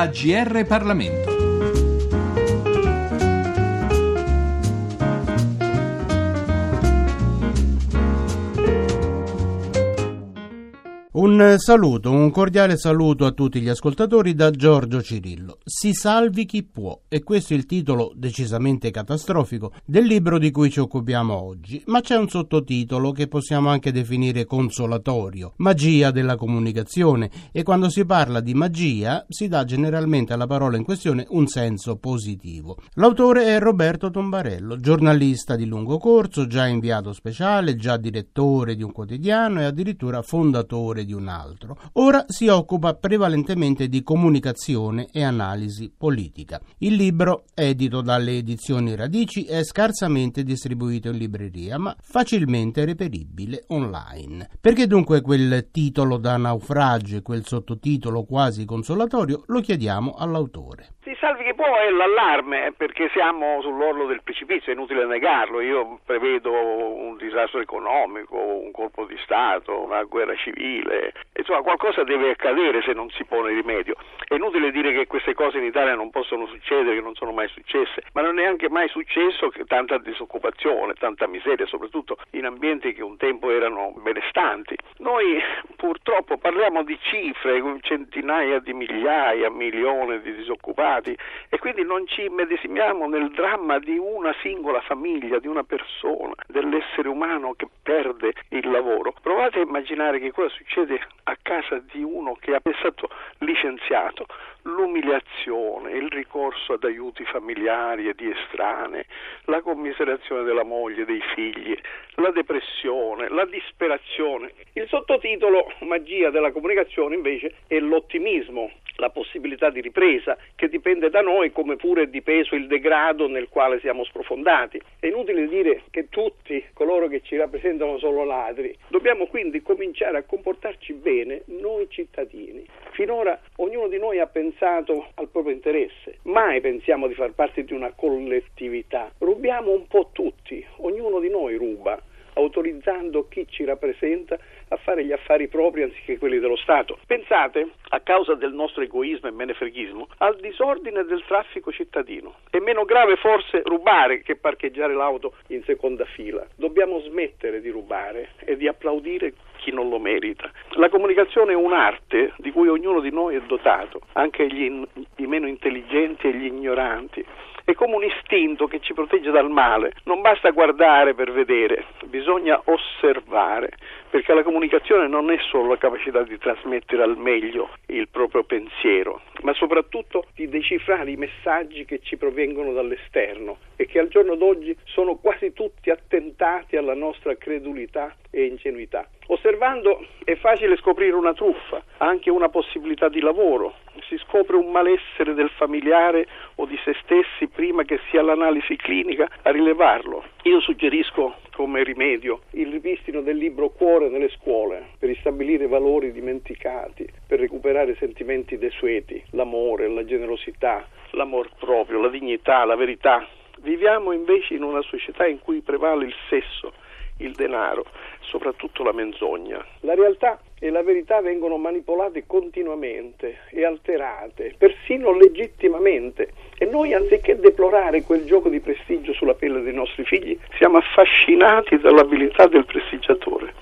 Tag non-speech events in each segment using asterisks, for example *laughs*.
AGR Parlamento. Saluto, un cordiale saluto a tutti gli ascoltatori da Giorgio Cirillo. Si salvi chi può, e questo è il titolo decisamente catastrofico del libro di cui ci occupiamo oggi, ma c'è un sottotitolo che possiamo anche definire consolatorio, magia della comunicazione, e quando si parla di magia si dà generalmente alla parola in questione un senso positivo. L'autore è Roberto Tombarello, giornalista di lungo corso, già inviato speciale, già direttore di un quotidiano e addirittura fondatore di un altro. Ora si occupa prevalentemente di comunicazione e analisi politica. Il libro, edito dalle edizioni Radici, è scarsamente distribuito in libreria, ma facilmente reperibile online. Perché dunque quel titolo da naufragio e quel sottotitolo quasi consolatorio lo chiediamo all'autore. Si salvi che può è l'allarme perché siamo sull'orlo del precipizio, è inutile negarlo, io prevedo un disastro economico, un colpo di Stato, una guerra civile, insomma qualcosa deve accadere se non si pone rimedio. È inutile dire che queste cose in Italia non possono succedere, che non sono mai successe, ma non è neanche mai successo che tanta disoccupazione, tanta miseria, soprattutto in ambienti che un tempo erano benestanti. Noi purtroppo parliamo di cifre, centinaia di migliaia, milioni di disoccupati sfruttati e quindi non ci medesimiamo nel dramma di una singola famiglia, di una persona, dell'essere umano che perde il lavoro. Provate a immaginare che cosa succede a casa di uno che è stato licenziato, l'umiliazione, il ricorso ad aiuti familiari e di estranei, la commiserazione della moglie, dei figli, la depressione, la disperazione. Il sottotitolo Magia della comunicazione invece è l'ottimismo, la possibilità di ripresa che dipende da noi come pure è dipeso il degrado nel quale siamo sprofondati. È inutile dire che tutti coloro che ci rappresentano sono ladri, dobbiamo quindi cominciare a comportarci bene noi cittadini. Finora ognuno di noi ha pensato al proprio interesse, mai pensiamo di far parte di una collettività. Rubiamo un po' tutti, ognuno di noi ruba autorizzando chi ci rappresenta a fare gli affari propri anziché quelli dello Stato. Pensate, a causa del nostro egoismo e menefreghismo, al disordine del traffico cittadino. È meno grave forse rubare che parcheggiare l'auto in seconda fila. Dobbiamo smettere di rubare e di applaudire chi non lo merita. La comunicazione è un'arte di cui ognuno di noi è dotato, anche gli, i meno intelligenti e gli ignoranti è come un istinto che ci protegge dal male. Non basta guardare per vedere, bisogna osservare, perché la comunicazione non è solo la capacità di trasmettere al meglio il proprio pensiero, ma soprattutto di decifrare i messaggi che ci provengono dall'esterno e che al giorno d'oggi sono quasi tutti attentati alla nostra credulità e ingenuità. Osservando è facile scoprire una truffa, anche una possibilità di lavoro, si scopre un malessere del familiare o di se stessi prima che sia l'analisi clinica a rilevarlo. Io suggerisco come rimedio il ripristino del libro Cuore nelle scuole per ristabilire valori dimenticati, per recuperare sentimenti desueti, l'amore, la generosità, l'amor proprio, la dignità, la verità. Viviamo invece in una società in cui prevale il sesso, il denaro, soprattutto la menzogna. La realtà e la verità vengono manipolate continuamente e alterate, persino legittimamente. E noi, anziché deplorare quel gioco di prestigio sulla pelle dei nostri figli, siamo affascinati dall'abilità del prestigiatore,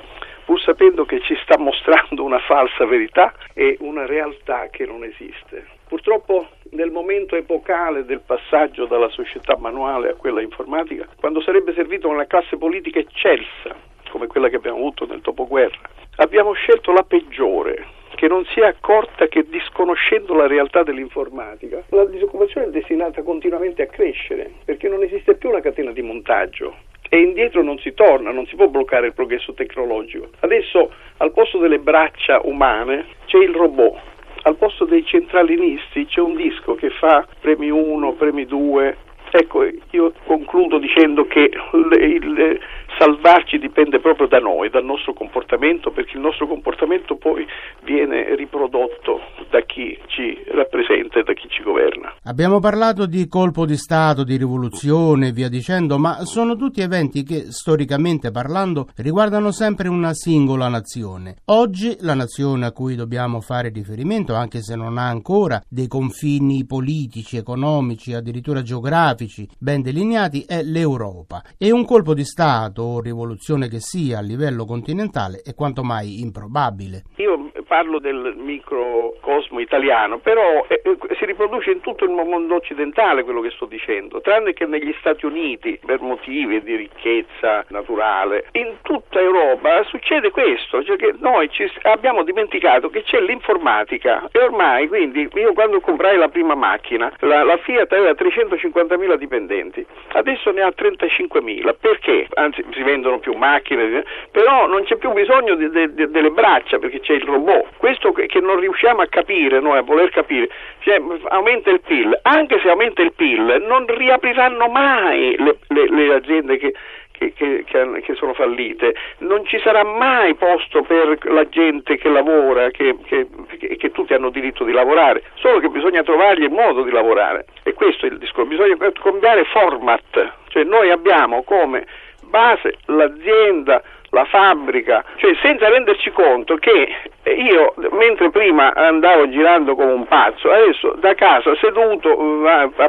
pur sapendo che ci sta mostrando una falsa verità e una realtà che non esiste. Purtroppo nel momento epocale del passaggio dalla società manuale a quella informatica, quando sarebbe servito una classe politica eccelsa, come quella che abbiamo avuto nel dopoguerra, abbiamo scelto la peggiore, che non si è accorta che disconoscendo la realtà dell'informatica, la disoccupazione è destinata continuamente a crescere, perché non esiste più una catena di montaggio e indietro non si torna, non si può bloccare il progresso tecnologico. Adesso al posto delle braccia umane c'è il robot al posto dei centralinisti c'è un disco che fa premi 1, premi 2. Ecco, io concludo dicendo che il, il salvarci dipende proprio da noi, dal nostro comportamento, perché il nostro comportamento poi viene riprodotto da chi ci rappresenta e da chi ci governa. Abbiamo parlato di colpo di Stato, di rivoluzione e via dicendo, ma sono tutti eventi che, storicamente parlando, riguardano sempre una singola nazione. Oggi la nazione a cui dobbiamo fare riferimento, anche se non ha ancora dei confini politici, economici, addirittura geografici ben delineati, è l'Europa. E un colpo di Stato rivoluzione che sia a livello continentale è quanto mai improbabile. Io parlo del microcosmo italiano, però eh, eh, si riproduce in tutto il mondo occidentale quello che sto dicendo, tranne che negli Stati Uniti, per motivi di ricchezza naturale. In tutta Europa succede questo, cioè che noi ci abbiamo dimenticato che c'è l'informatica e ormai, quindi, io quando comprai la prima macchina, la, la Fiat aveva 350.000 dipendenti, adesso ne ha 35.000, perché? Anzi, si vendono più macchine, però non c'è più bisogno di, di, di, delle braccia perché c'è il robot questo che, che, non riusciamo a capire, noi a voler capire, cioè, aumenta il PIL, anche se aumenta il PIL non riapriranno mai le, le, le aziende che, che, che, che, sono fallite, non ci sarà mai posto per la gente che lavora, che, che, tutti hanno diritto di lavorare, solo che bisogna trovargli il modo di lavorare. E questo è il discorso, bisogna cambiare format, cioè noi abbiamo come base l'azienda la fabbrica, cioè senza renderci conto che io mentre prima andavo girando come un pazzo, adesso da casa seduto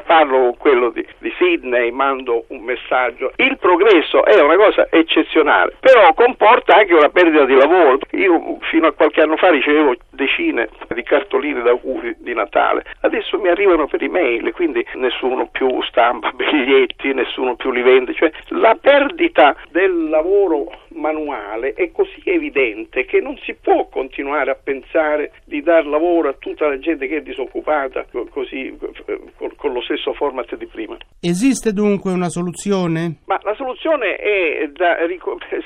parlo con quello di, di Sydney, mando un messaggio. Il progresso è una cosa eccezionale, però comporta anche una perdita di lavoro. Io fino a qualche anno fa ricevevo decine di cartoline d'auguri di Natale, adesso mi arrivano per email, quindi nessuno più stampa *laughs* biglietti, nessuno più li vende, cioè la perdita del lavoro manuale è così evidente che non si può continuare a pensare di dar lavoro a tutta la gente che è disoccupata così con lo stesso format di prima. Esiste dunque una soluzione? Ma la soluzione è da,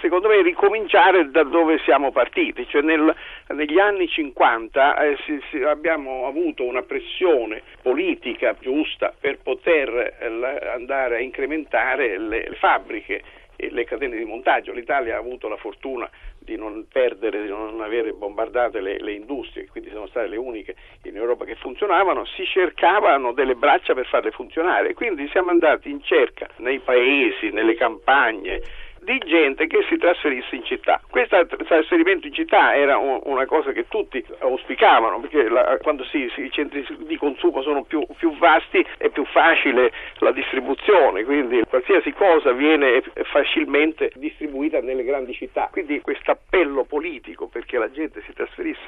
secondo me ricominciare da dove siamo partiti, cioè nel, negli anni 50 eh, si, si, abbiamo avuto una pressione politica giusta per poter eh, andare a incrementare le, le fabbriche le catene di montaggio. L'Italia ha avuto la fortuna di non perdere, di non avere bombardato le, le, industrie, quindi sono state le uniche in Europa che funzionavano, si cercavano delle braccia per farle funzionare, quindi siamo andati in cerca nei paesi, nelle campagne, di gente che si trasferisse in città. Questo trasferimento in città era un, una cosa che tutti auspicavano, perché la, quando si, si, i centri di consumo sono più, più, vasti è più facile la distribuzione, quindi qualsiasi cosa viene facilmente distribuita nelle grandi città. Quindi questo appello politico perché la gente si trasferisse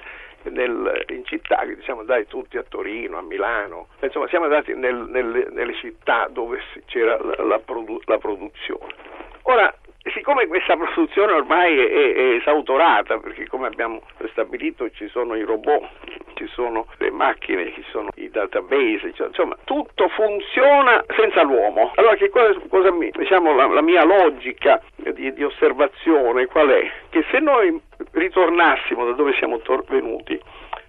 nel, in città, quindi siamo andati tutti a Torino, a Milano, insomma siamo andati nel, nelle, nelle, città dove c'era la, la, produ- la produzione. Ora, siccome questa produzione ormai è, è, esautorata, perché come abbiamo stabilito ci sono i robot, ci sono le macchine, ci sono i database, cioè, insomma tutto funziona senza l'uomo. Allora che cosa, cosa mi, diciamo, la, la, mia logica di, di osservazione qual è? Che se noi ritornassimo da dove siamo tor- venuti,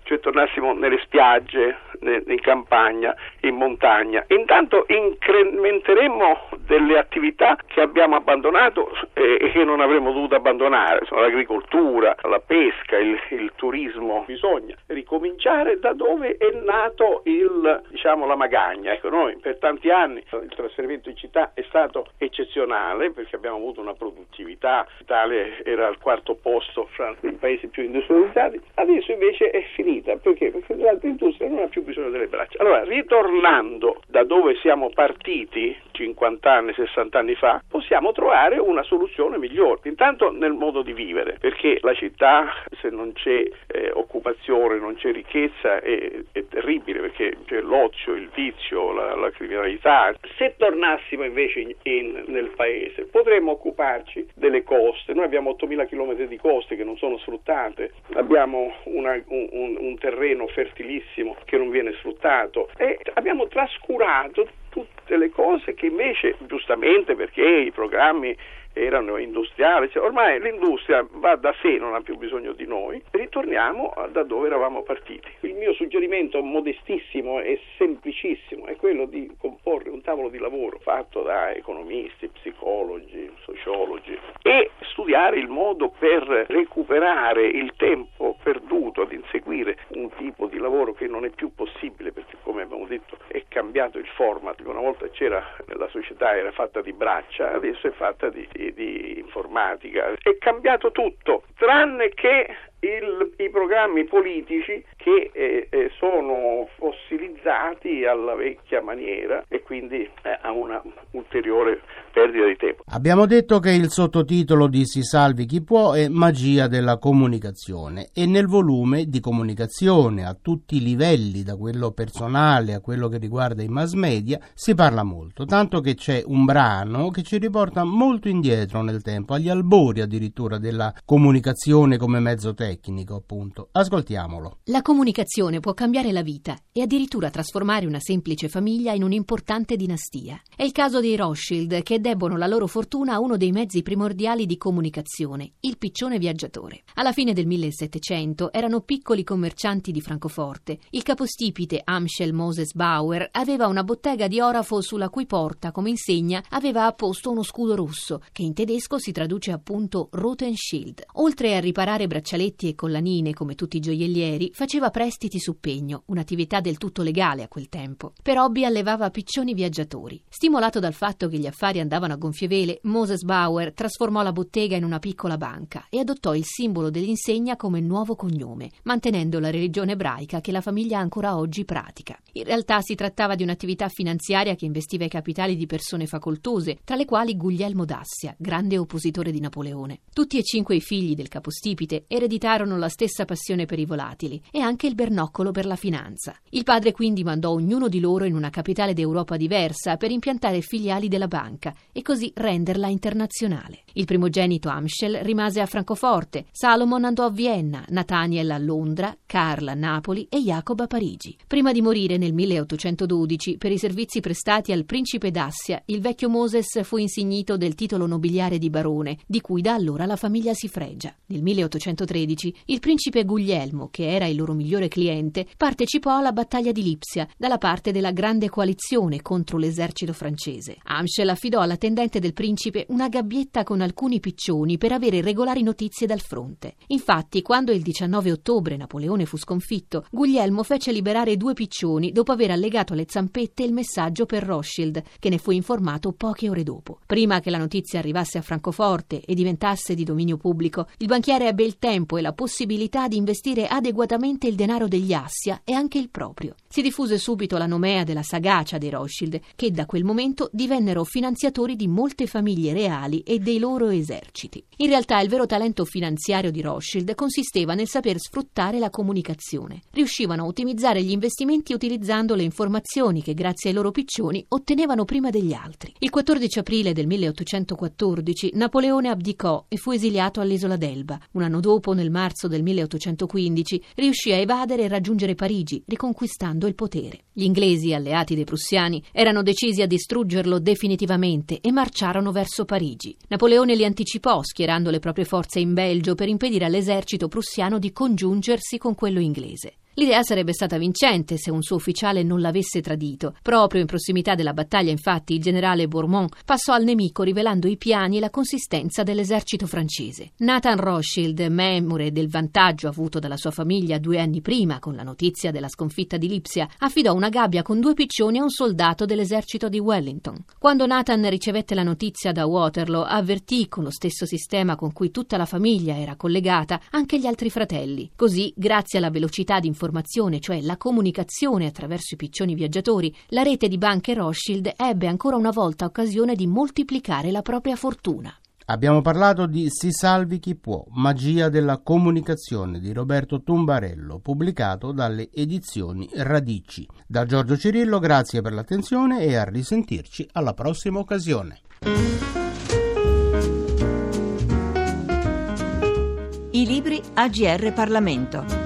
cioè tornassimo nelle spiagge, in campagna, in montagna. Intanto incrementeremmo delle attività che abbiamo abbandonato e che non avremmo dovuto abbandonare, sono l'agricoltura, la pesca, il, il, turismo. Bisogna ricominciare da dove è nato il, diciamo, la magagna. Ecco, noi per tanti anni il trasferimento in città è stato eccezionale perché abbiamo avuto una produttività, l'Italia era al quarto posto fra i paesi più industrializzati, adesso invece è finita perché? Perché l'altra non ha più bisogno delle braccia. Allora, ritornando da dove siamo partiti 50 anni, 60 anni fa, possiamo trovare una soluzione migliore. Intanto nel modo di vivere, perché la città, se non c'è eh, occupazione, non c'è ricchezza, è, è terribile perché c'è l'ozio, il vizio, la, la criminalità. Se tornassimo invece in, in, nel paese, potremmo occuparci delle coste. Noi abbiamo 8.000 km di coste che non sono sfruttate, abbiamo una, un, un, terreno fertilissimo che non viene sfruttato. E abbiamo trascurato tutte le cose che invece, giustamente perché i programmi erano industriali, cioè, ormai l'industria va da sé, non ha più bisogno di noi, ritorniamo da dove eravamo partiti. Il mio suggerimento modestissimo e semplicissimo è quello di comporre un tavolo di lavoro fatto da economisti, psicologi, sociologi, e studiare il modo per recuperare il tempo perduto ad inseguire un tipo di lavoro che non è più possibile perché come abbiamo detto è cambiato il format, una volta c'era la società era fatta di braccia, adesso è fatta di, di, informatica, è cambiato tutto, tranne che il, i programmi politici che eh, eh, sono fossilizzati alla vecchia maniera e quindi eh, a una ulteriore perdita di tempo. Abbiamo detto che il sottotitolo di Si salvi chi può è Magia della comunicazione e nel volume di comunicazione a tutti i livelli, da quello personale a quello che riguarda i mass media, si parla molto, tanto che c'è un brano che ci riporta molto indietro nel tempo, agli albori addirittura della comunicazione come mezzo tecnico appunto. Ascoltiamolo. La comunicazione può cambiare la vita e addirittura trasformare una semplice famiglia in un'importante dinastia. È il caso dei Rothschild che debbono la loro fortuna a uno dei mezzi primordiali di comunicazione, il piccione viaggiatore. Alla fine del 1700 erano piccoli commercianti di Francoforte. Il capostipite Amschel Moses Bauer aveva una bottega di orafo sulla cui porta, come insegna, aveva apposto uno scudo rosso, che in tedesco si traduce appunto Rotenschild. Oltre a riparare braccialetti e collanine come tutti i gioiellieri, faceva prestiti su pegno, un'attività del tutto legale a quel tempo. Per hobby allevava piccioni viaggiatori. Stimolato dal fatto che gli affari andavano a gonfie vele, Moses Bauer trasformò la bottega in una piccola banca e adottò il simbolo dell'insegna come nuovo cognome, mantenendo la religione ebraica che la famiglia ancora oggi pratica. In realtà si trattava di un'attività finanziaria che investiva i capitali di persone facoltose, tra le quali Guglielmo d'Assia, grande oppositore di Napoleone. Tutti e cinque i figli del capostipite ereditarono la stessa passione per i volatili e anche il bernoccolo per la finanza. Il padre quindi mandò ognuno di loro in una capitale d'Europa diversa per impiantare filiali della banca e così renderla internazionale. Il primogenito Amschel rimase a Francoforte, Salomon andò a Vienna, Nathaniel a Londra, Carl a Napoli e Jacob a Parigi. Prima di morire nel 1812 per i servizi prestati al principe d'Assia, il vecchio Moses fu insignito del titolo nobiliare di barone, di cui da allora la famiglia si fregia. Nel 1813 1916 il principe Guglielmo, che era il loro migliore cliente, partecipò alla battaglia di Lipsia dalla parte della grande coalizione contro l'esercito francese. Amschel affidò all'attendente del principe una gabbietta con alcuni piccioni per avere regolari notizie dal fronte. Infatti, quando il 19 ottobre Napoleone fu sconfitto, Guglielmo fece liberare due piccioni dopo aver allegato alle zampette il messaggio per Rothschild, che ne fu informato poche ore dopo. Prima che la notizia arrivasse a Francoforte e diventasse di dominio pubblico, il banchiere ebbe il tempo e la possibilità di investire adeguatamente il denaro degli Assia e anche il proprio. Si diffuse subito la nomea della sagacia dei Rothschild, che da quel momento divennero finanziatori di molte famiglie reali e dei loro eserciti. In realtà il vero talento finanziario di Rothschild consisteva nel saper sfruttare la comunicazione. Riuscivano a ottimizzare gli investimenti utilizzando le informazioni che grazie ai loro piccioni ottenevano prima degli altri. Il 14 aprile del 1814 Napoleone abdicò e fu esiliato all'isola d'Elba. Un anno dopo, nel marzo del 1815, riuscì a evadere e raggiungere Parigi, riconquistando il potere. Gli inglesi, alleati dei prussiani, erano decisi a distruggerlo definitivamente e marciarono verso Parigi. Napoleone li anticipò, schierando le proprie forze in Belgio per impedire all'esercito prussiano di congiungersi con quello inglese. L'idea sarebbe stata vincente se un suo ufficiale non l'avesse tradito. Proprio in prossimità della battaglia, infatti, il generale Bourmont passò al nemico rivelando i piani e la consistenza dell'esercito francese. Nathan Rothschild, memore del vantaggio avuto dalla sua famiglia due anni prima con la notizia della sconfitta di Lipsia, affidò una gabbia con due piccioni a un soldato dell'esercito di Wellington. Quando Nathan ricevette la notizia da Waterloo, avvertì con lo stesso sistema con cui tutta la famiglia era collegata anche gli altri fratelli. Così, grazie alla velocità di informazione informazione, cioè la comunicazione attraverso i piccioni viaggiatori, la rete di banche Rothschild ebbe ancora una volta occasione di moltiplicare la propria fortuna. Abbiamo parlato di Si salvi chi può, magia della comunicazione di Roberto Tumbarello, pubblicato dalle edizioni Radici. Da Giorgio Cirillo, grazie per l'attenzione e a risentirci alla prossima occasione. I libri AGR Parlamento.